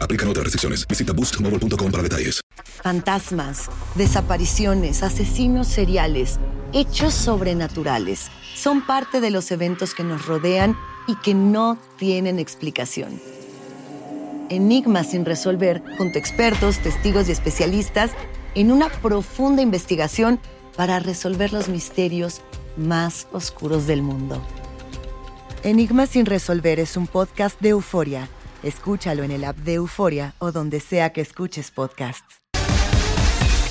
Aplican otras restricciones. Visita boostmobile.com para detalles. Fantasmas, desapariciones, asesinos seriales, hechos sobrenaturales son parte de los eventos que nos rodean y que no tienen explicación. Enigmas sin resolver, junto a expertos, testigos y especialistas, en una profunda investigación para resolver los misterios más oscuros del mundo. Enigmas sin resolver es un podcast de euforia. Escúchalo en el app de Euforia o donde sea que escuches podcasts.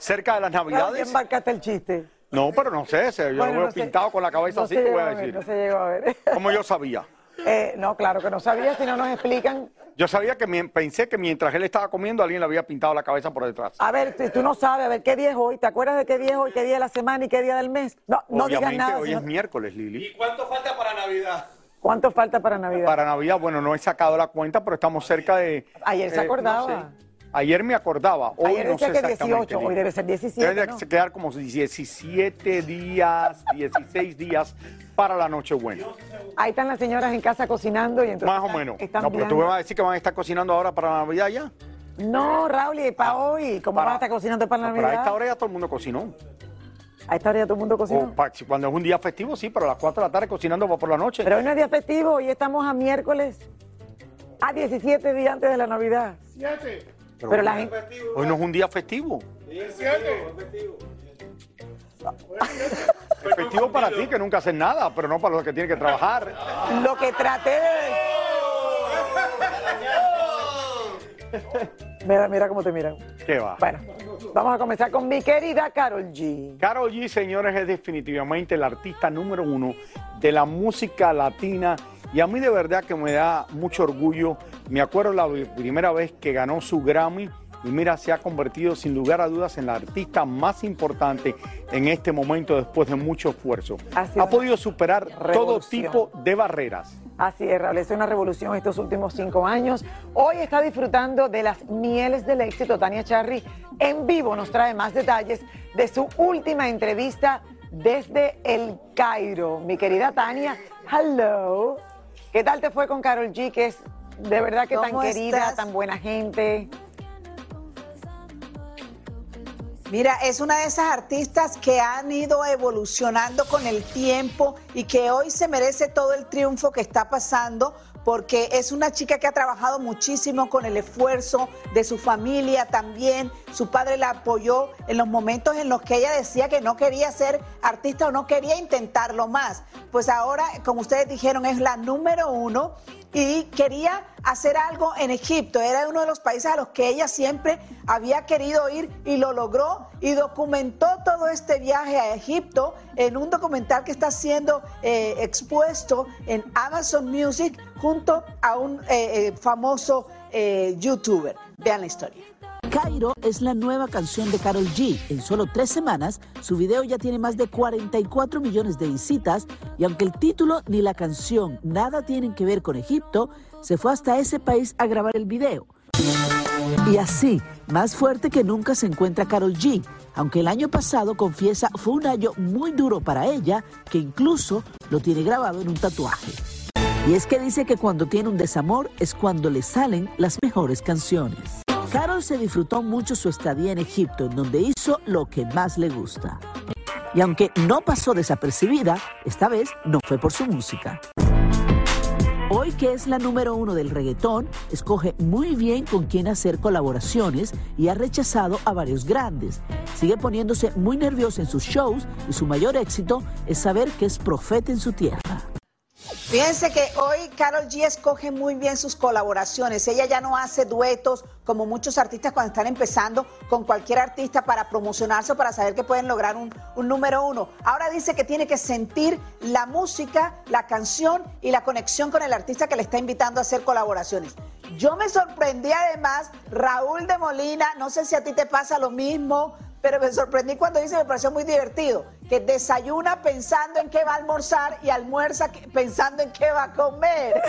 cerca de las Navidades. ¿Quién marcaste el chiste? No, pero no sé, se- yo Bueno, lo veo no pintado con la cabeza no así, llegó voy a ver, decir. No se llegó a ver. Como yo sabía. Eh, no, claro que no sabía, si no nos explican. Yo sabía que mi- pensé que mientras él estaba comiendo alguien le había pintado la cabeza por detrás. A ver, si tú no sabes, a ver, ¿qué día es hoy? ¿Te acuerdas de qué día es hoy, qué día de la semana y qué día del mes? No, no digas Obviamente nada. hoy sino- es miércoles, Lili. ¿Cuánto falta para Navidad? ¿Cuánto falta para Navidad? Para Navidad, bueno, no he sacado la cuenta, pero estamos cerca de... Ayer se eh, acordaba. no sé. Ayer me acordaba, hoy Ayer no sé que exactamente. 18, hoy debe ser 17, Debe quedar como 17 días, 16 días para la Nochebuena. Ahí están las señoras en casa cocinando y entonces. Más o menos. están No, pero tú me vas a decir que van a estar cocinando ahora para Navidad ya. No, Raúl, y para hoy, ¿cómo Para- vas a estar cocinando para No, Navidad? pero a esta hora ya todo el mundo cocinó. A esta hora ya todo el mundo cocina. Cuando es un día festivo, sí, pero a las 4 de la tarde cocinando para por la noche. Pero hoy no es día festivo, hoy estamos a miércoles. A 17 días antes de la Navidad. Pero la gente. Hoy no es un día festivo. Es festivo para ti que nunca haces nada, pero no para los que tienen que trabajar. Lo que traté de. Mira, mira cómo te miran. ¿Qué va? Bueno, vamos a comenzar con mi querida Carol G. Carol G, señores, es definitivamente la artista número uno de la música latina y a mí de verdad que me da mucho orgullo. Me acuerdo la primera vez que ganó su Grammy y mira, se ha convertido sin lugar a dudas en la artista más importante en este momento después de mucho esfuerzo. Ha podido superar todo tipo de barreras. Así es, Raúl, es una revolución estos últimos cinco años. Hoy está disfrutando de las mieles del éxito. Tania Charry en vivo nos trae más detalles de su última entrevista desde el Cairo. Mi querida Tania, hello. ¿Qué tal te fue con Carol G, que es de verdad que tan ¿Cómo querida, tan buena gente? Mira, es una de esas artistas que han ido evolucionando con el tiempo y que hoy se merece todo el triunfo que está pasando porque es una chica que ha trabajado muchísimo con el esfuerzo de su familia también. Su padre la apoyó en los momentos en los que ella decía que no quería ser artista o no quería intentarlo más. Pues ahora, como ustedes dijeron, es la número uno y quería hacer algo en Egipto. Era uno de los países a los que ella siempre había querido ir y lo logró y documentó todo este viaje a Egipto en un documental que está siendo eh, expuesto en Amazon Music junto a un eh, eh, famoso youtuber. Vean la historia. Cairo es la nueva canción de Carol G. En solo tres semanas, su video ya tiene más de 44 millones de visitas y aunque el título ni la canción nada tienen que ver con Egipto, se fue hasta ese país a grabar el video. Y así, más fuerte que nunca se encuentra Carol G, aunque el año pasado confiesa fue un año muy duro para ella, que incluso lo tiene grabado en un tatuaje. Y es que dice que cuando tiene un desamor es cuando le salen las mejores canciones. Carol se disfrutó mucho su estadía en Egipto, en donde hizo lo que más le gusta. Y aunque no pasó desapercibida, esta vez no fue por su música. Hoy que es la número uno del reggaetón, escoge muy bien con quién hacer colaboraciones y ha rechazado a varios grandes. Sigue poniéndose muy nerviosa en sus shows y su mayor éxito es saber que es profeta en su tierra. Fíjense que hoy Carol G escoge muy bien sus colaboraciones. Ella ya no hace duetos como muchos artistas cuando están empezando con cualquier artista para promocionarse o para saber que pueden lograr un, un, número uno. Ahora dice que tiene que sentir la música, la canción y la conexión con el artista que le está invitando a hacer colaboraciones. Yo me sorprendí además, Raúl de Molina, no sé si a ti te pasa lo mismo, pero me sorprendí cuando dice, me pareció muy divertido, que desayuna pensando en qué va a almorzar y almuerza pensando en qué va a comer.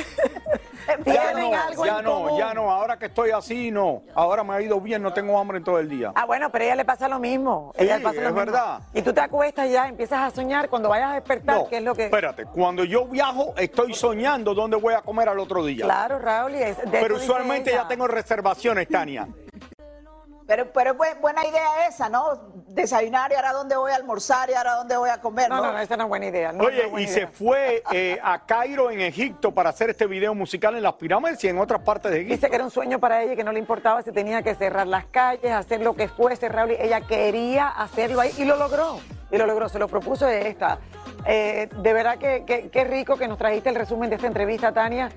ya no, algo ya no, ya no, ahora que estoy así, no. Ahora me ha ido bien, no tengo hambre en todo el día. Ah, bueno, pero a ella le pasa lo mismo. ella le pasa es verdad. Y tú te acuestas ya, empiezas a soñar cuando vayas a despertar, ¿qué es lo que...? espérate, cuando yo viajo, estoy soñando dónde voy a comer al otro día. Claro, Raúl, y es, Pero usualmente ya tengo reservaciones, Tania. Pero, pero buena idea esa, ¿no? Desayunar y ahora dónde voy a almorzar y ahora dónde voy a comer. No, no, no esa no es buena idea. Oye, y se fue eh, a Cairo, en Egipto, para hacer este video musical en las pirámides y en otras partes de Egipto. Dice que era un sueño para ella y que no le importaba si tenía que cerrar las calles, hacer lo que fuese, Raúl. Ella quería hacerlo ahí y lo logró. Y lo logró, se lo propuso de esta. Eh, de verdad que, qué rico que nos trajiste el resumen de esta entrevista, Tania.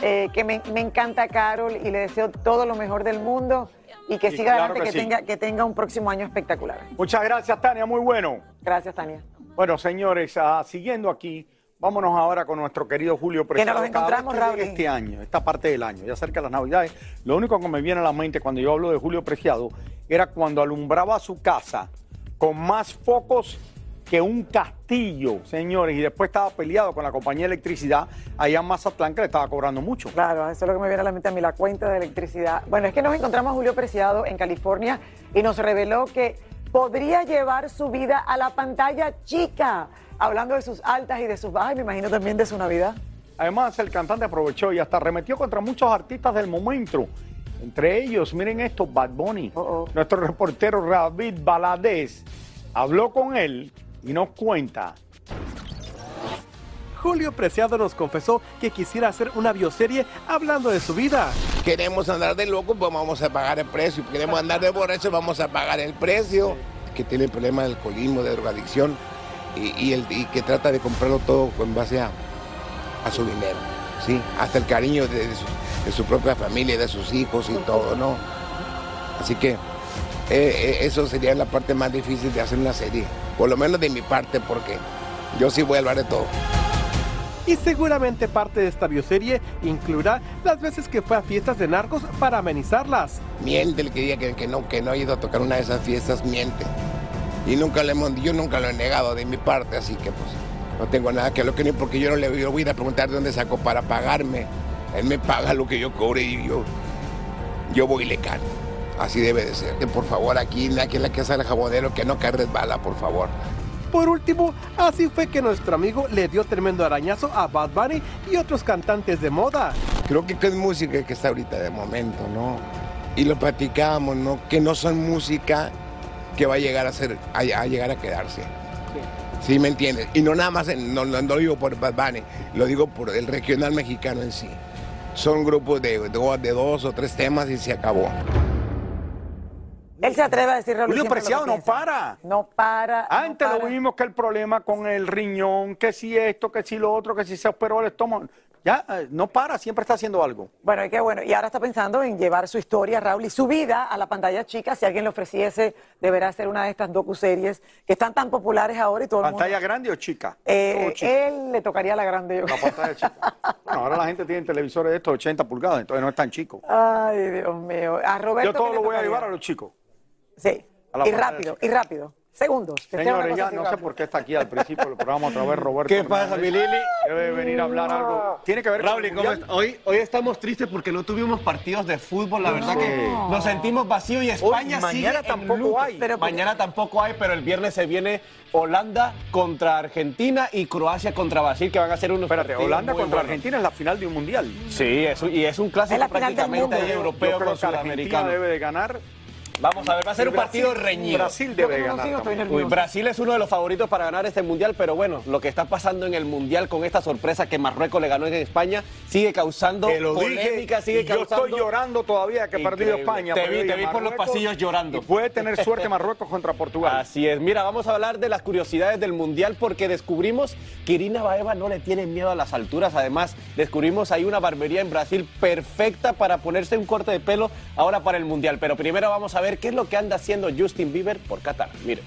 Eh, que me, me encanta Carol y le deseo todo lo mejor del mundo y que siga adelante, que, tenga, que tenga un próximo año espectacular. Muchas gracias, Tania, muy bueno. Gracias, Tania. Bueno, señores, ah, siguiendo aquí, vámonos ahora con nuestro querido Julio Preciado. Que nos encontramos. Este año, esta parte del año, ya cerca de las Navidades, lo único que me viene a la mente cuando yo hablo de Julio Preciado era cuando alumbraba su casa con más focos que un castillo, señores, y después estaba peleado con la compañía de electricidad allá en Mazatlán que le estaba cobrando mucho. Claro, eso es lo que me viene a la mente a mí, la cuenta de electricidad. Bueno, es que nos encontramos a Julio Preciado en California y nos reveló que podría llevar su vida a la pantalla chica, hablando de sus altas y de sus bajas, y me imagino también de su Navidad. Además, el cantante aprovechó y hasta arremetió contra muchos artistas del momento. Entre ellos, miren esto, Bad Bunny. Nuestro reportero David Baladez habló con él y nos cuenta. Julio Preciado nos confesó que quisiera hacer una bioserie hablando de su vida. Queremos andar de loco, pues vamos a pagar el precio. Queremos andar de borracho, vamos a pagar el precio. Que tiene problemas de alcoholismo, de drogadicción y, el, que trata de comprarlo todo en base a, su dinero. ¿sí? Hasta el cariño de, su, propia familia, de sus hijos y todo, ¿no? Así que eh, eh, eso sería la parte más difícil de hacer una serie por lo menos de mi parte, porque yo sí voy a hablar de todo. Y seguramente parte de esta bioserie incluirá las veces que fue a fiestas de narcos para amenizarlas. Miente el que diga que, no, que no ha ido a tocar una de esas fiestas, miente. Y nunca le hemos, yo nunca lo he negado de mi parte, así que pues no tengo nada que lo que ni porque yo no le voy a preguntar de dónde sacó para pagarme. Él me paga lo que yo cobre y yo, yo voy y le canto. Así debe de ser. Por favor, aquí, aquí en la casa del jabonero, que no cae resbala, por favor. Por último, así fue que nuestro amigo le dio tremendo arañazo a Bad Bunny y otros cantantes de moda. Creo que es música que está ahorita de momento, ¿no? Y lo platicábamos, ¿no? Que no son música que va a llegar a ser, a, llegar a quedarse. Sí. sí. me entiendes? Y no nada más, no, no, lo digo por Bad Bunny, lo digo por el regional mexicano en sí. Son grupos de, de, de dos o tres temas y se acabó. Él se atreve a decir Julio Preciado no para. No para. Antes lo vimos que el problema con el riñón, que si esto, que si lo otro, que si se operó el estómago. Ya eh, no para, siempre está haciendo algo. Bueno, y qué bueno. Y ahora está pensando en llevar su historia, Raúl, y su vida a la pantalla chica. Si alguien le ofreciese, deberá ser una de estas docuseries que están tan populares ahora y todo el mundo. ¿Pantalla grande o chica? Eh, chica. él le tocaría la grande. yo La pantalla chica. Bueno, ahora la gente tiene televisores de estos 80 pulgadas, entonces no es tan chico. Ay, Dios mío. A Roberto. Yo todo ¿qué le lo voy a llevar a los chicos. Sí. Y pantalla rápido, y rápido. Segundos. Señores, ya no sé por qué está aquí al principio del programa otra vez Roberto. ¿Qué pasa, mi Lili? Debe venir a hablar algo. Tiene que ver con Raúl, el ¿cómo estás? Hoy, hoy estamos tristes porque no tuvimos partidos de fútbol. La verdad que nos sentimos vacíos y España Hoy, mañana sigue en tampoco luto. hay. Pero- mañana tampoco hay, pero el viernes se viene Holanda contra Argentina y Croacia contra Brasil, que van a ser unos Espérate, partidos Holanda muy contra buenos. Argentina es la final de un mundial. Sí, es un- y es un clásico Es la prácticamente mundo. europeo con sudamericano. debe de ganar. Vamos a ver, va a ser un Brasil- partido reñido. Brasil debe no ganar. Uy. Brasil es uno de los favoritos para ganar este mundial, pero bueno, lo que está pasando en el mundial con esta sorpresa que Marruecos le ganó en España sigue causando Te lo polémica, dije, sigue y yo estoy llorando todavía que ha perdido. España. Te vi, oye, te vi por los pasillos llorando. y puede tener suerte Marruecos contra Portugal. Así es. Mira, vamos a hablar de las curiosidades del Mundial porque descubrimos que Irina Baeva no le tiene miedo a las alturas. Además, descubrimos ahí una barbería en Brasil perfecta para ponerse un corte de pelo ahora para el Mundial. Pero primero vamos a ver qué es lo que anda haciendo Justin Bieber por Qatar. Mire.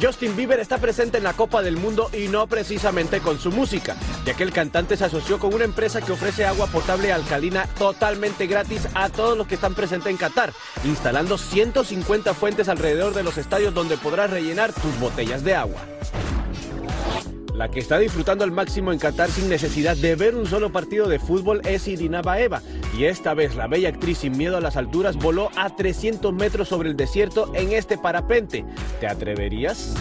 Justin Bieber está presente en la Copa del Mundo y no precisamente con su música, ya que el cantante se asoció con una empresa que ofrece agua potable alcalina totalmente gratis a todos los que están presentes en Qatar, instalando 150 fuentes alrededor de los estadios donde podrás rellenar tus botellas de agua. La que está disfrutando al máximo en Qatar sin necesidad de ver un solo partido de fútbol es Irina Baeva. Y esta vez la bella actriz sin miedo a las alturas voló a 300 metros sobre el desierto en este parapente. ¿Te atreverías?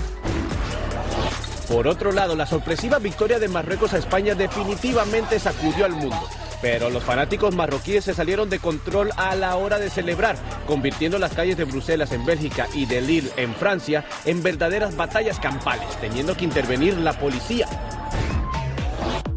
Por otro lado, la sorpresiva victoria de Marruecos a España definitivamente sacudió al mundo. Pero los fanáticos marroquíes se salieron de control a la hora de celebrar, convirtiendo las calles de Bruselas en Bélgica y de Lille en Francia en verdaderas batallas campales, teniendo que intervenir la policía.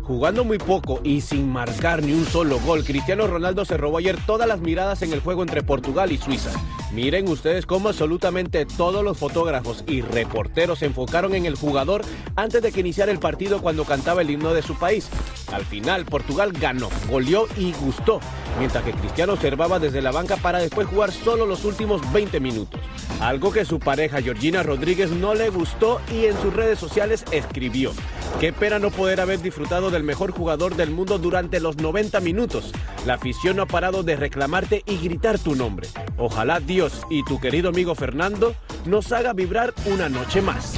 Jugando muy poco y sin marcar ni un solo gol, Cristiano Ronaldo se robó ayer todas las miradas en el juego entre Portugal y Suiza. Miren ustedes cómo absolutamente todos los fotógrafos y reporteros se enfocaron en el jugador antes de que iniciara el partido cuando cantaba el himno de su país. Al final, Portugal ganó, goleó y gustó, mientras que Cristiano observaba desde la banca para después jugar solo los últimos 20 minutos. Algo que su pareja Georgina Rodríguez no le gustó y en sus redes sociales escribió. Qué pena no poder haber disfrutado del mejor jugador del mundo durante los 90 minutos. La afición no ha parado de reclamarte y gritar tu nombre. Ojalá Dios y tu querido amigo Fernando nos haga vibrar una noche más.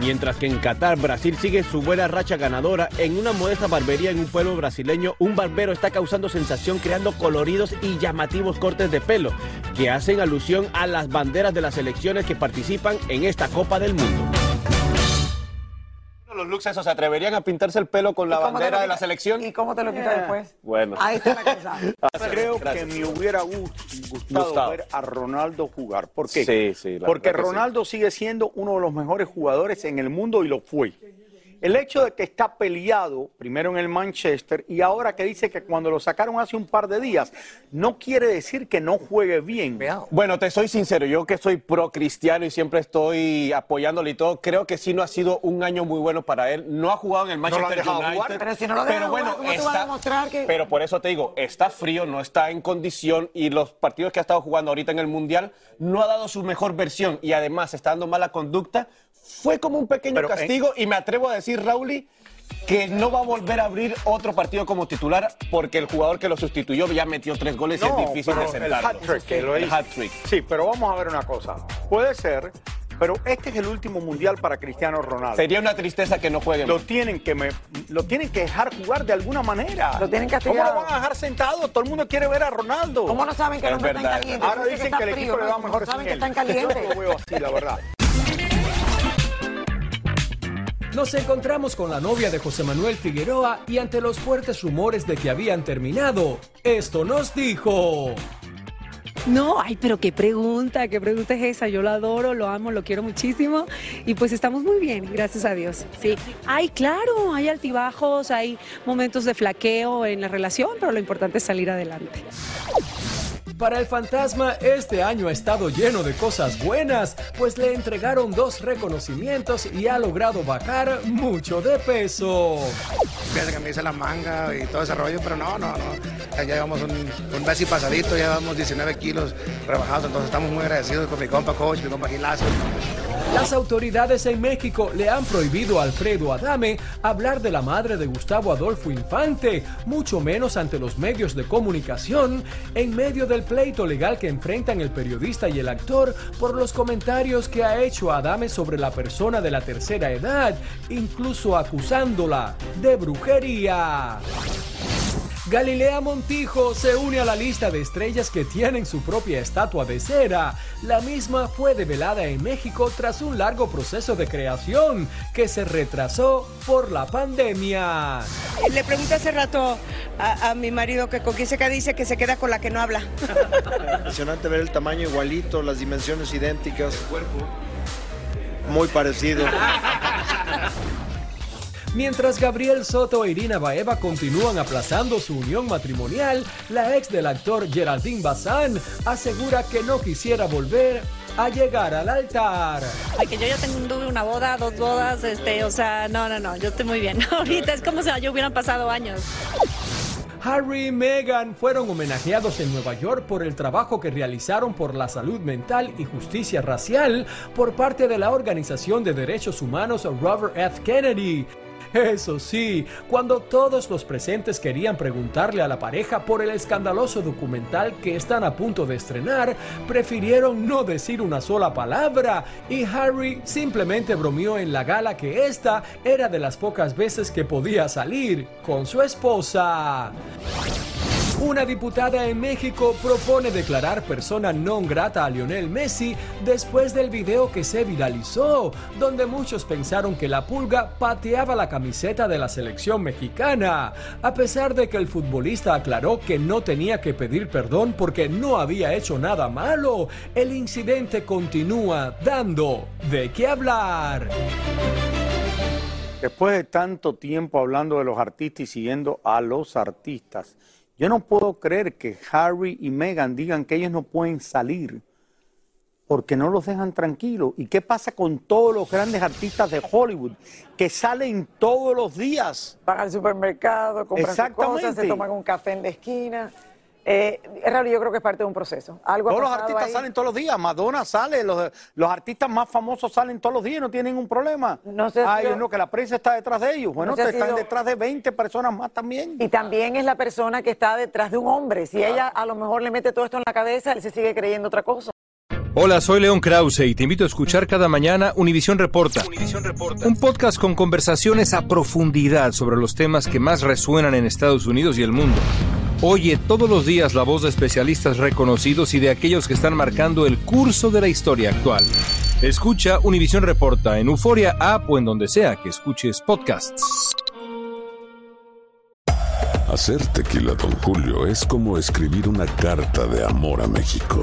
Mientras que en Qatar, Brasil sigue su buena racha ganadora, en una modesta barbería en un pueblo brasileño, un barbero está causando sensación creando coloridos y llamativos cortes de pelo, que hacen alusión a las banderas de las selecciones que participan en esta Copa del Mundo. Los looks esos se atreverían a pintarse el pelo con la ¿Y cómo te bandera lo de la selección. ¿Y cómo te lo quitas después? Bueno. Ahí está la cosa. Creo Gracias. que me hubiera gust- gustado ver a Ronaldo jugar. ¿Por qué? Sí, sí, Porque. Ronaldo sigue siendo uno de los mejores jugadores en el mundo y lo fue. El hecho de que está peleado primero en el Manchester y ahora que dice que cuando lo sacaron hace un par de días, no quiere decir que no juegue bien. Bueno, te soy sincero, yo que soy pro cristiano y siempre estoy apoyándole y todo, creo que sí no ha sido un año muy bueno para él. No ha jugado en el ¿No Manchester dejado United. jugar? Pero si no lo dejan Pero bueno, jugar, ¿cómo te va a está- demostrar que- Pero por eso te digo, está frío, no está en condición y los partidos que ha estado jugando ahorita en el Mundial no ha dado su mejor versión y además está dando mala conducta. Fue como un pequeño Pero, eh, castigo y me atrevo a decir, Rauli, que no va a volver a abrir otro partido como titular porque el jugador que lo sustituyó ya metió tres goles y es difícil pero de el sentarlo. hat-trick que lo El hat-trick. Sí, pero vamos a ver una cosa. Puede ser, pero este es el último mundial para Cristiano Ronaldo. Sería una tristeza que no juegue Lo tienen que me- lo tienen que dejar jugar de alguna manera. Lo tienen ¿Cómo castigado. lo van a dejar sentado? Todo el mundo quiere ver a Ronaldo. ¿Cómo no saben que Es no están verdad, es calientes? Ahora dicen que el equipo le va mejor saben sin que él. están calientes. Yo lo veo así, la verdad. Nos encontramos con la novia de José Manuel Figueroa y ante los fuertes rumores de que habían terminado, esto nos dijo. No, ay, pero qué pregunta, qué pregunta es esa. Yo lo adoro, lo amo, lo quiero muchísimo y pues estamos muy bien, gracias a Dios. Sí, ay, claro, hay altibajos, hay momentos de flaqueo en la relación, pero lo importante es salir adelante. Para el fantasma, este año ha estado lleno de cosas buenas, pues le entregaron dos reconocimientos y ha logrado bajar mucho de peso. Fíjate que me hice la manga y todo ese rollo, pero no, no, no. Ya llevamos un, mes y pasadito, ya llevamos 19 kilos rebajados, entonces estamos muy agradecidos con mi compa coach, mi compa Gilazo. Las autoridades en México le han prohibido a Alfredo Adame hablar de la madre de Gustavo Adolfo Infante, mucho menos ante los medios de comunicación, en medio del pleito legal que enfrentan el periodista y el actor por los comentarios que ha hecho Adame sobre la persona de la tercera edad, incluso acusándola de brujería. Galilea Montijo se une a la lista de estrellas que tienen su propia estatua de cera. La misma fue develada en México tras un largo proceso de creación que se retrasó por la pandemia. Le pregunté hace rato a, a mi marido que con quién se queda, dice que se queda con la que no habla. Impresionante ver el tamaño igualito, las dimensiones idénticas. Cuerpo. Muy parecido. Mientras Gabriel Soto e Irina Baeva continúan aplazando su unión matrimonial, la ex del actor Geraldine Bazán asegura que no quisiera volver a llegar al altar. De que yo ya tengo una boda, dos bodas, este, o sea, no, no, no, yo estoy muy bien. Ahorita es como si yo hubieran pasado años. Harry y Meghan fueron homenajeados en Nueva York por el trabajo que realizaron por la salud mental y justicia racial por parte de la Organización de Derechos Humanos Robert F. Kennedy. Eso sí, cuando todos los presentes querían preguntarle a la pareja por el escandaloso documental que están a punto de estrenar, prefirieron no decir una sola palabra y Harry simplemente bromeó en la gala que esta era de las pocas veces que podía salir con su esposa. Una diputada en México propone declarar persona non grata a Lionel Messi después del video que se viralizó, donde muchos pensaron que la pulga pateaba la camiseta de la selección mexicana, a pesar de que el futbolista aclaró que no tenía que pedir perdón porque no había hecho nada malo. El incidente continúa dando de qué hablar. Después de tanto tiempo hablando de los artistas y siguiendo a los artistas, yo no puedo creer que Harry y Meghan digan que ellos no pueden salir porque no los dejan tranquilos. ¿Y qué pasa con todos los grandes artistas de Hollywood que salen todos los días? Van al supermercado, compran sus cosas, se toman un café en la esquina. Eh, raro, yo creo que es parte de un proceso. Algo todos los artistas ahí. salen todos los días. Madonna sale, los, los artistas más famosos salen todos los días y no tienen ningún problema. No sé si Ay, yo- no, que la prensa está detrás de ellos. Bueno, No sé te si están yo- detrás de 20 personas más también. Y también es la persona que está detrás de un hombre. Si ella a lo mejor le mete todo esto en la cabeza, él se sigue creyendo otra cosa. Hola, soy León Krause y te invito a escuchar cada mañana Univisión Reporta. Un podcast con conversaciones a profundidad sobre los temas que más resuenan en Estados Unidos y el mundo. Oye todos los días la voz de especialistas reconocidos y de aquellos que están marcando el curso de la historia actual. Escucha Univisión Reporta en Euforia App o en donde sea que escuches podcasts. Hacer tequila, Don Julio, es como escribir una carta de amor a México.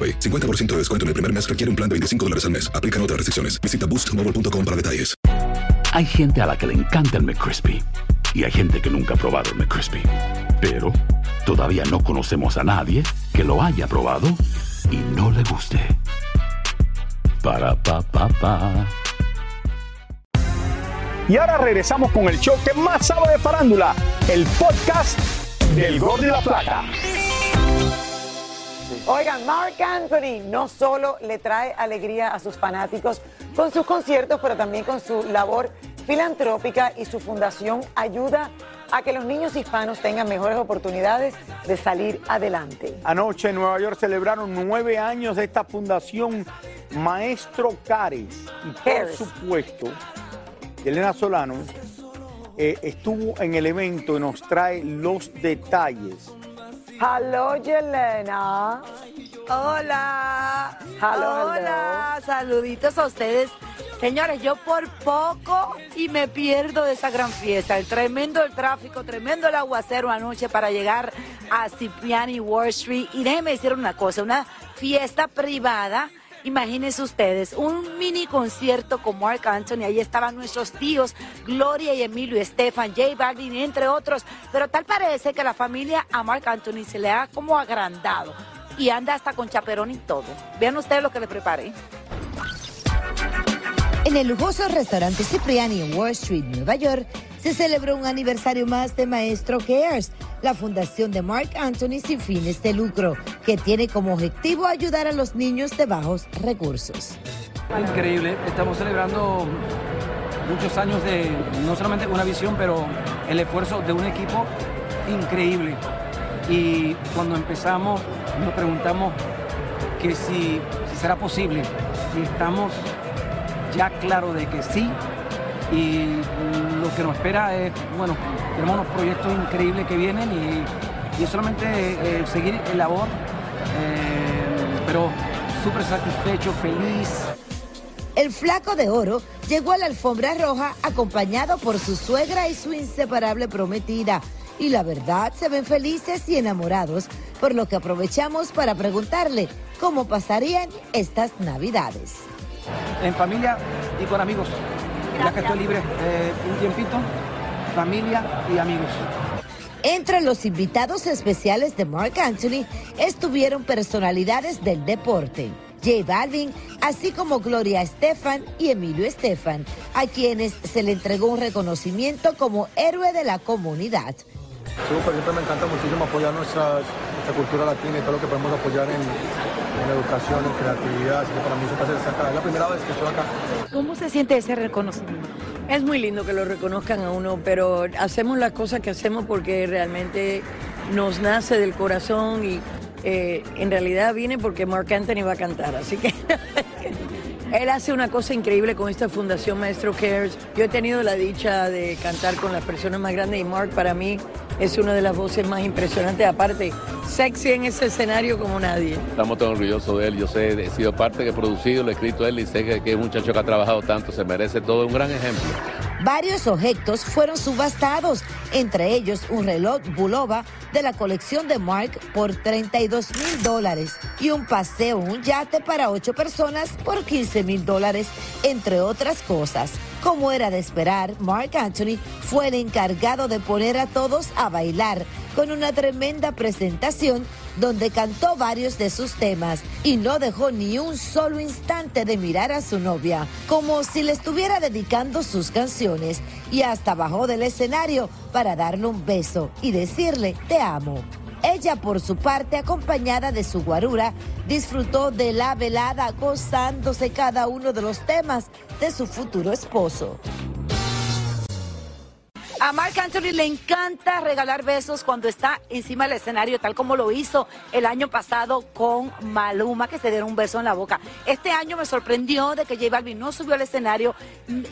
AroPay. 50% de descuento en el primer mes requiere un plan de 25 dólares al mes. Aplican otras restricciones. Visita boostmobile.com para detalles. Hay gente a la que le encanta el McCrispy y hay gente que nunca ha probado el McCrispy. Pero todavía no conocemos a nadie que lo haya probado y no le guste. Para pa pa pa. Y ahora regresamos con el show que más sabe de farándula, el podcast del Gol de la Plata. Oigan, Mark Anthony no solo le trae alegría a sus fanáticos con sus conciertos, pero también con su labor filantrópica y su fundación ayuda a que los niños hispanos tengan mejores oportunidades de salir adelante. Anoche en Nueva York celebraron nueve años de esta fundación Maestro Cares. Y por supuesto, Elena Solano eh, estuvo en el evento y nos trae los detalles. Hello, Yelena. Hola. Hello, Hola. Saluditos a ustedes. Señores, yo por poco y me pierdo de esa gran fiesta. El tremendo el tráfico, tremendo el aguacero anoche para llegar a Cipriani Wall Street. Y déjenme decir una cosa, una fiesta privada Imagínense ustedes, un mini concierto con Mark Anthony, ahí estaban nuestros tíos, Gloria y Emilio Estefan, Jay Balvin, entre otros, pero tal parece que la familia a Mark Anthony se le ha como agrandado y anda hasta con chaperón y todo. Vean ustedes lo que le preparé. En el lujoso restaurante Cipriani en Wall Street, Nueva York, se celebró un aniversario más de Maestro Cares, la fundación de Mark Anthony sin fines de lucro, que tiene como objetivo ayudar a los niños de bajos recursos. Increíble, estamos celebrando muchos años de no solamente una visión, pero el esfuerzo de un equipo increíble. Y cuando empezamos nos preguntamos que si, será posible y estamos ya claros de que sí, y lo que nos espera es, bueno, tenemos unos proyectos increíbles que vienen y, y es solamente eh, seguir el labor, eh, pero súper satisfecho, feliz. El flaco de oro llegó a la alfombra roja acompañado por su suegra y su inseparable prometida. Y la verdad, se ven felices y enamorados, por lo que aprovechamos para preguntarle cómo pasarían estas navidades. En familia y con amigos ya que estoy libre eh, un tiempito, familia y amigos. Entre los invitados especiales de Mark Anthony estuvieron personalidades del deporte. J Balvin, así como Gloria Estefan y Emilio Estefan, a quienes se le entregó un reconocimiento como héroe de la comunidad. Súper, siempre me encanta muchísimo apoyar nuestra, nuestra cultura latina y todo lo que podemos apoyar en, en educación, en creatividad, así que para mí se acá. Es la primera vez que estoy acá. ¿Cómo se siente ese reconocimiento? Es muy lindo que lo reconozcan a uno, pero hacemos las cosas que hacemos porque realmente nos nace del corazón y eh, en realidad viene porque Mark Anthony va a cantar, así que él hace una cosa increíble con esta fundación Maestro Cares. Yo he tenido la dicha de cantar con las personas más grandes y Mark para mí es una de las voces más impresionantes, aparte, sexy en ese escenario como nadie. Estamos tan orgullosos de él, yo sé, he sido parte que he producido, lo he escrito él y sé que, que es un muchacho que ha trabajado tanto, se merece todo, un gran ejemplo. Varios objetos fueron subastados, entre ellos un reloj Bulova de la colección de Mark por 32 mil dólares y un paseo un yate para ocho personas por 15 mil dólares, entre otras cosas. Como era de esperar, Mark Anthony fue el encargado de poner a todos a bailar con una tremenda presentación donde cantó varios de sus temas y no dejó ni un solo instante de mirar a su novia, como si le estuviera dedicando sus canciones y hasta bajó del escenario para darle un beso y decirle te amo. Ella, por su parte, acompañada de su guarura, disfrutó de la velada gozándose cada uno de los temas de su futuro esposo. A Mark Anthony le encanta regalar besos cuando está encima del escenario, tal como lo hizo el año pasado con Maluma, que se dieron un beso en la boca. Este año me sorprendió de que J Balvin no subió al escenario.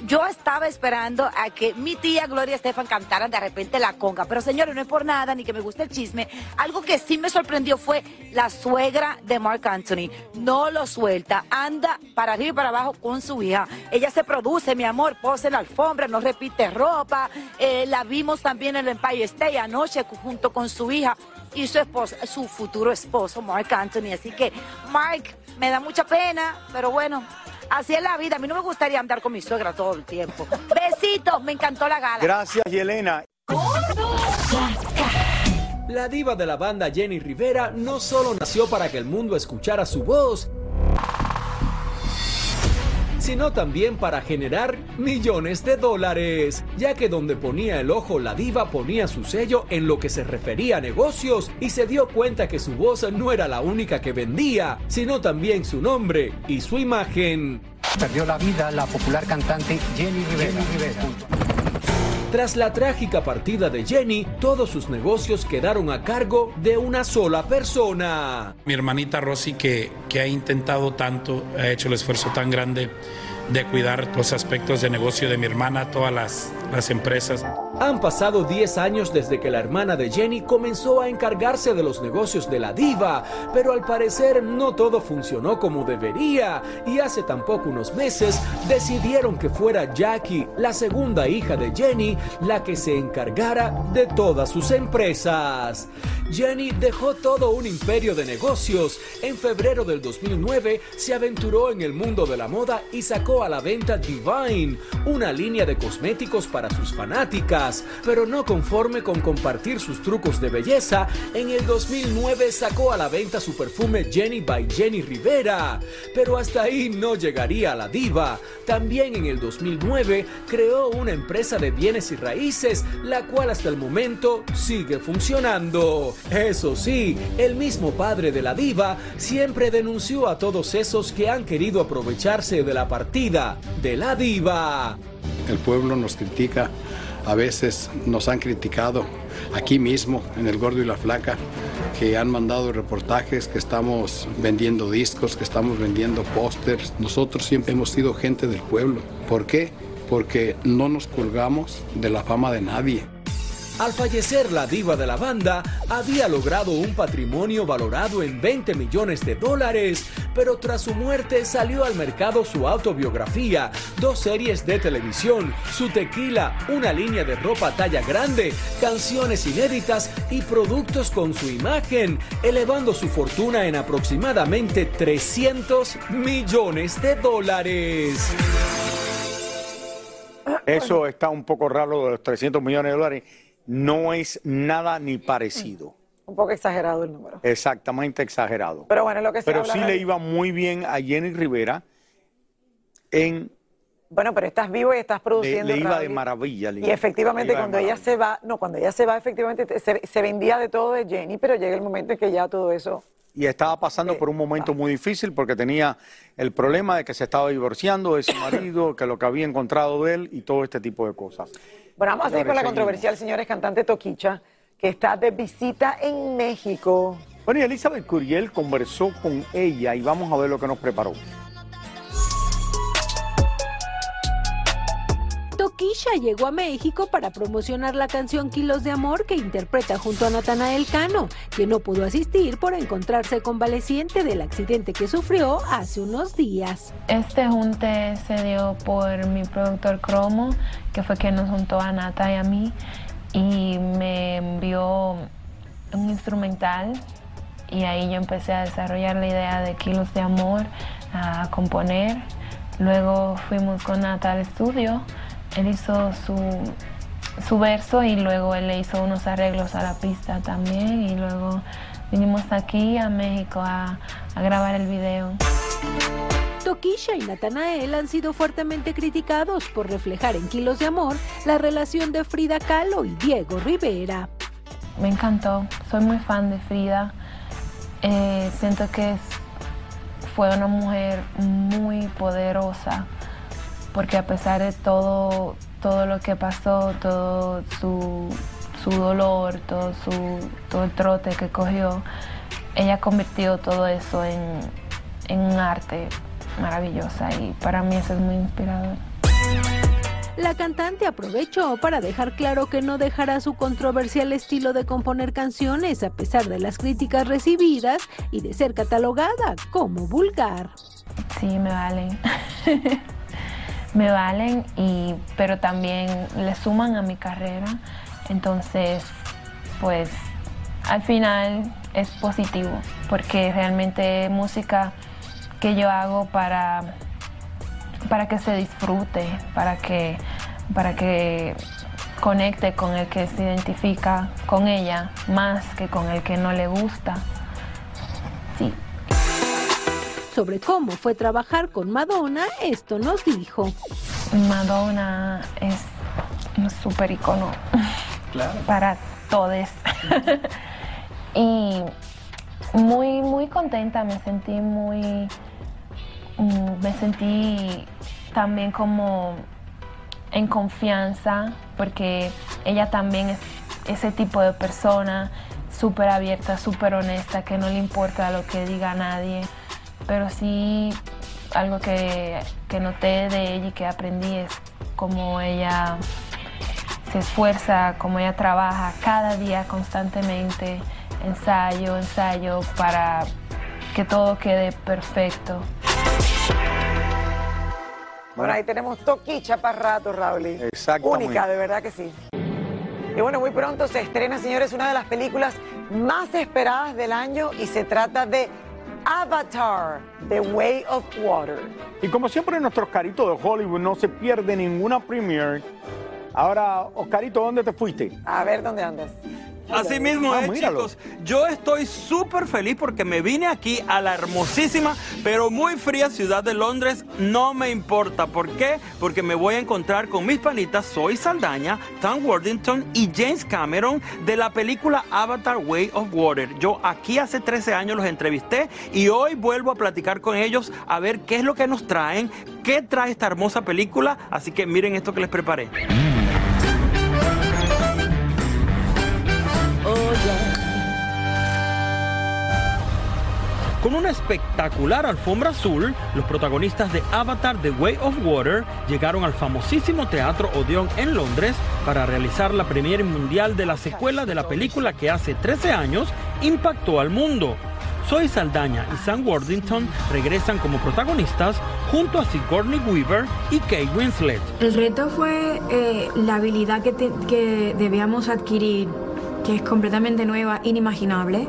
Yo estaba esperando a que mi tía Gloria Estefan cantara de repente la conga. Pero señores, no es por nada, ni que me guste el chisme. Algo que sí me sorprendió fue la suegra de Mark Anthony. No lo suelta, anda para arriba y para abajo con su hija. Ella se produce, mi amor, pose en la alfombra, no repite ropa. Eh, la vimos también en el Empire State anoche junto con su hija y su esposo, su futuro esposo, Mark Anthony. Así que, Mark, me da mucha pena, pero bueno, así es la vida. A mí no me gustaría andar con mi suegra todo el tiempo. Besitos, me encantó la gala. Gracias, Yelena. La diva de la banda Jenny Rivera no solo nació para que el mundo escuchara su voz, sino también para generar millones de dólares, ya que donde ponía el ojo la diva ponía su sello en lo que se refería a negocios y se dio cuenta que su voz no era la única que vendía, sino también su nombre y su imagen. Perdió la vida la popular cantante Jenny Rivera. Tras la trágica partida de Jenny, todos sus negocios quedaron a cargo de una sola persona. Mi hermanita Rosy, que, que ha intentado tanto, ha hecho el esfuerzo tan grande de cuidar los aspectos de negocio de mi hermana, todas las, las empresas. Han pasado 10 años desde que la hermana de Jenny comenzó a encargarse de los negocios de la diva, pero al parecer no todo funcionó como debería y hace tampoco unos meses decidieron que fuera Jackie, la segunda hija de Jenny, la que se encargara de todas sus empresas. Jenny dejó todo un imperio de negocios. En febrero del 2009 se aventuró en el mundo de la moda y sacó a la venta Divine, una línea de cosméticos para sus fanáticas. Pero no conforme con compartir sus trucos de belleza, en el 2009 sacó a la venta su perfume Jenny by Jenny Rivera. Pero hasta ahí no llegaría la diva. También en el 2009 creó una empresa de bienes y raíces, la cual hasta el momento sigue funcionando. Eso sí, el mismo padre de la diva siempre denunció a todos esos que han querido aprovecharse de la partida de la diva. El pueblo nos critica, a veces nos han criticado aquí mismo, en El Gordo y la Flaca, que han mandado reportajes, que estamos vendiendo discos, que estamos vendiendo pósters. Nosotros siempre hemos sido gente del pueblo. ¿Por qué? Porque no nos colgamos de la fama de nadie. Al fallecer la diva de la banda, había logrado un patrimonio valorado en 20 millones de dólares, pero tras su muerte salió al mercado su autobiografía, dos series de televisión, su tequila, una línea de ropa talla grande, canciones inéditas y productos con su imagen, elevando su fortuna en aproximadamente 300 millones de dólares. Eso está un poco raro de los 300 millones de dólares. No es nada ni parecido. Un poco exagerado el número. Exactamente exagerado. Pero bueno, lo que se Pero habla sí le iba muy bien a Jenny Rivera en Bueno, pero estás vivo y estás produciendo. le iba de maravilla. le Y efectivamente cuando ella se va, no, cuando ella se va, efectivamente se, se vendía de todo de Jenny, pero llega el momento en que ya todo eso... Y estaba pasando por un momento muy difícil porque tenía el problema de que se estaba divorciando de su marido, que lo que había encontrado de él y todo este tipo de cosas. Bueno, vamos a seguir con la controversial, señores, cantante Toquicha, que está de visita en México. Bueno, y Elizabeth Curiel conversó con ella y vamos a ver lo que nos preparó. Toquisha llegó a México para promocionar la canción Kilos de Amor que interpreta junto a Natanael Cano, quien no pudo asistir por encontrarse convaleciente del accidente que sufrió hace unos días. Este junte se dio por mi productor Cromo, que fue quien nos juntó a Nata y a mí, y me envió un instrumental y ahí yo empecé a desarrollar la idea de Kilos de Amor, a componer. Luego fuimos con Nata al estudio, él hizo su, su verso y luego él le hizo unos arreglos a la pista también y luego vinimos aquí a México a, a grabar el video. Toquisha y Natanael han sido fuertemente criticados por reflejar en Kilos de Amor la relación de Frida Kahlo y Diego Rivera. Me encantó, soy muy fan de Frida. Eh, siento que fue una mujer muy poderosa, porque a pesar de todo, todo lo que pasó, todo su, su dolor, todo, su, todo el trote que cogió, ella convirtió todo eso en, en un arte maravillosa y para mí eso es muy inspirador. La cantante aprovechó para dejar claro que no dejará su controversial estilo de componer canciones a pesar de las críticas recibidas y de ser catalogada como vulgar. Sí, me valen. me valen, y, pero también le suman a mi carrera. Entonces, pues al final es positivo, porque realmente es música que yo hago para, para que se disfrute, para que, para que conecte con el que se identifica con ella más que con el que no le gusta. Sobre cómo fue trabajar con Madonna, esto nos dijo. Madonna es un super icono Claro. para todos. y muy, muy contenta, me sentí muy, mm, me sentí también como en confianza, porque ella también es ese tipo de persona súper abierta, súper honesta, que no le importa lo que diga nadie. Pero sí, algo que, que noté de ella y que aprendí es cómo ella se esfuerza, cómo ella trabaja cada día constantemente, ensayo, ensayo, para que todo quede perfecto. Bueno, ahí tenemos toquicha para rato, Raúl. Exactamente. Única, de verdad que sí. Y bueno, muy pronto se estrena, señores, una de las películas más esperadas del año y se trata de Avatar, The Way of Water. Y como siempre, nuestro Oscarito de Hollywood no se pierde ninguna premiere. Ahora, Oscarito, ¿dónde te fuiste? A ver dónde andas. Así mismo Ah, es, míralo. chicos. Yo estoy súper feliz porque me vine aquí a la hermosísima, pero muy fría ciudad de Londres. No me importa. ¿Por qué? Porque me voy a encontrar con mis panitas Zoe Saldaña, Tom Worthington y James Cameron de la película Avatar Way of Water. Yo aquí hace 13 años los entrevisté y hoy vuelvo a platicar con ellos a ver qué es lo que nos traen, qué trae esta hermosa película. Así que miren esto que les preparé. Con una espectacular alfombra azul, los protagonistas de Avatar The Way of Water llegaron al famosísimo Teatro Odeon en Londres para realizar la premiere mundial de la secuela de la película que hace 13 años impactó al mundo. Zoe Saldaña y Sam Worthington regresan como protagonistas junto a Sigourney Weaver y Kate Winslet. El reto fue eh, la habilidad que, que debíamos adquirir, que es completamente nueva, inimaginable,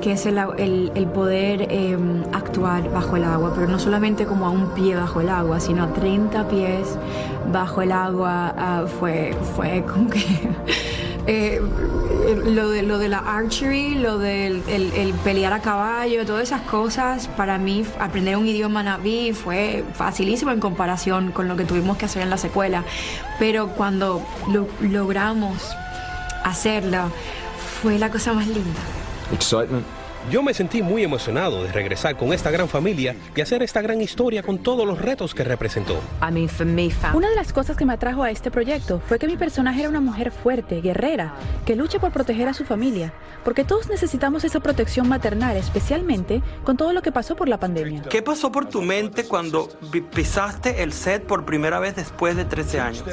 que es el, el- poder eh, actuar bajo el agua, pero no solamente como a un pie bajo el agua, sino a 30 pies bajo el agua. ah, fue, fue como que... eh, lo, de, lo de la archery, lo del el, el pelear a caballo, todas esas cosas, para mí aprender un idioma naví fue facilísimo en comparación con lo que tuvimos que hacer en la secuela. Pero cuando lo- logramos hacerlo, fue la cosa más linda. Excitement. Yo me sentí muy emocionado de regresar con esta gran familia y hacer esta gran historia con todos los retos que representó. Una de las cosas que me atrajo a este proyecto fue que mi personaje era una mujer fuerte, guerrera, que lucha por proteger a su familia, porque todos necesitamos esa protección maternal, especialmente con todo lo que pasó por la pandemia. ¿Qué pasó por tu mente cuando pi- pisaste el set por primera vez después de 13 años?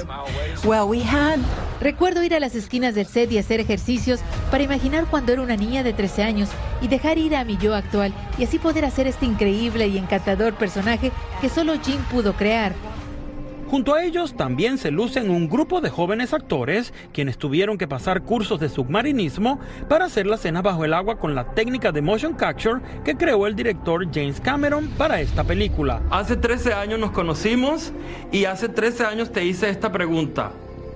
Recuerdo ir a las esquinas del set y hacer ejercicios para imaginar cuando era una niña de 13 años y dejar ir a mi yo actual y así poder hacer este increíble y encantador personaje que solo Jim pudo crear. Junto a ellos también se lucen un grupo de jóvenes actores quienes tuvieron que pasar cursos de submarinismo para hacer las escenas bajo el agua con la técnica de motion capture que creó el director James Cameron para esta película. Hace 13 años nos conocimos y hace 13 años te hice esta pregunta.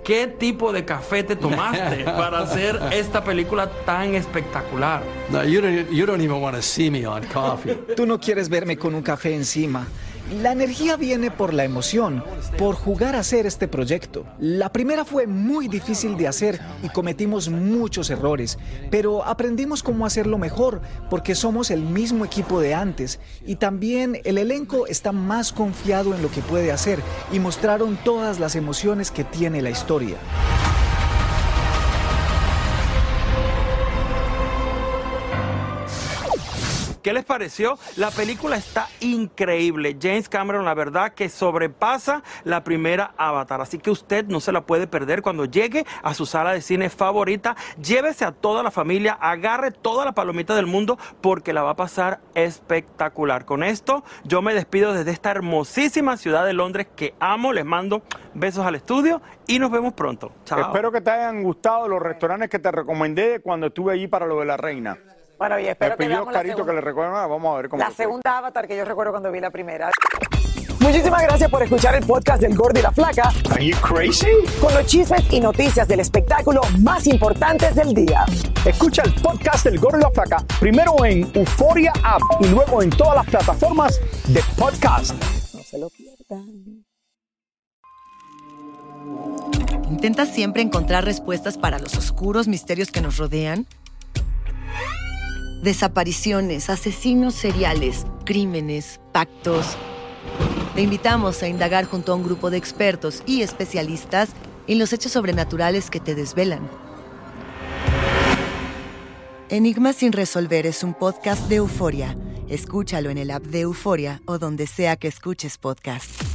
¿Qué tipo de café te tomaste para hacer esta película tan espectacular? No, you don't, you don't even want to see me on coffee. Tú no quieres verme con un café encima. La energía viene por la emoción, por jugar a hacer este proyecto. La primera fue muy difícil de hacer y cometimos muchos errores, pero aprendimos cómo hacerlo mejor porque somos el mismo equipo de antes y también el elenco está más confiado en lo que puede hacer y mostraron todas las emociones que tiene la historia. ¿Qué les pareció? La película está increíble. James Cameron, la verdad, que sobrepasa la primera Avatar. Así que usted no se la puede perder cuando llegue a su sala de cine favorita. Llévese a toda la familia, agarre toda la palomita del mundo porque la va a pasar espectacular. Con esto, yo me despido desde esta hermosísima ciudad de Londres que amo. Les mando besos al estudio y nos vemos pronto. Chao. Espero que te hayan gustado los restaurantes que te recomendé cuando estuve allí para lo de la reina. Bueno, y espero Me que pidió la Carito segunda. que le recuerda. Vamos a ver cómo La fue. segunda avatar que yo recuerdo cuando vi la primera. Muchísimas gracias por escuchar el podcast del Gordo y la Flaca. Are you crazy? Con los chismes y noticias del espectáculo más importantes del día. Escucha el podcast del Gordo y la Flaca primero en Euforia App y luego en todas las plataformas de podcast. No se lo pierdan. ¿Intentas siempre encontrar respuestas para los oscuros misterios que nos rodean? Desapariciones, asesinos seriales, crímenes, pactos. Te invitamos a indagar junto a un grupo de expertos y especialistas en los hechos sobrenaturales que te desvelan. Enigma sin resolver es un podcast de euforia. Escúchalo en el app de Euforia o donde sea que escuches podcast.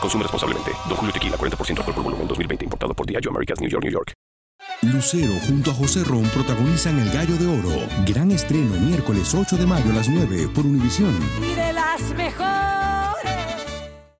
Consume responsablemente. Don Julio Tequila, 40% alcohol por volumen, 2020. Importado por Diageo Americas, New York, New York. Lucero junto a José Ron protagonizan El Gallo de Oro. Gran estreno miércoles 8 de mayo a las 9 por Univisión. Y de las mejores.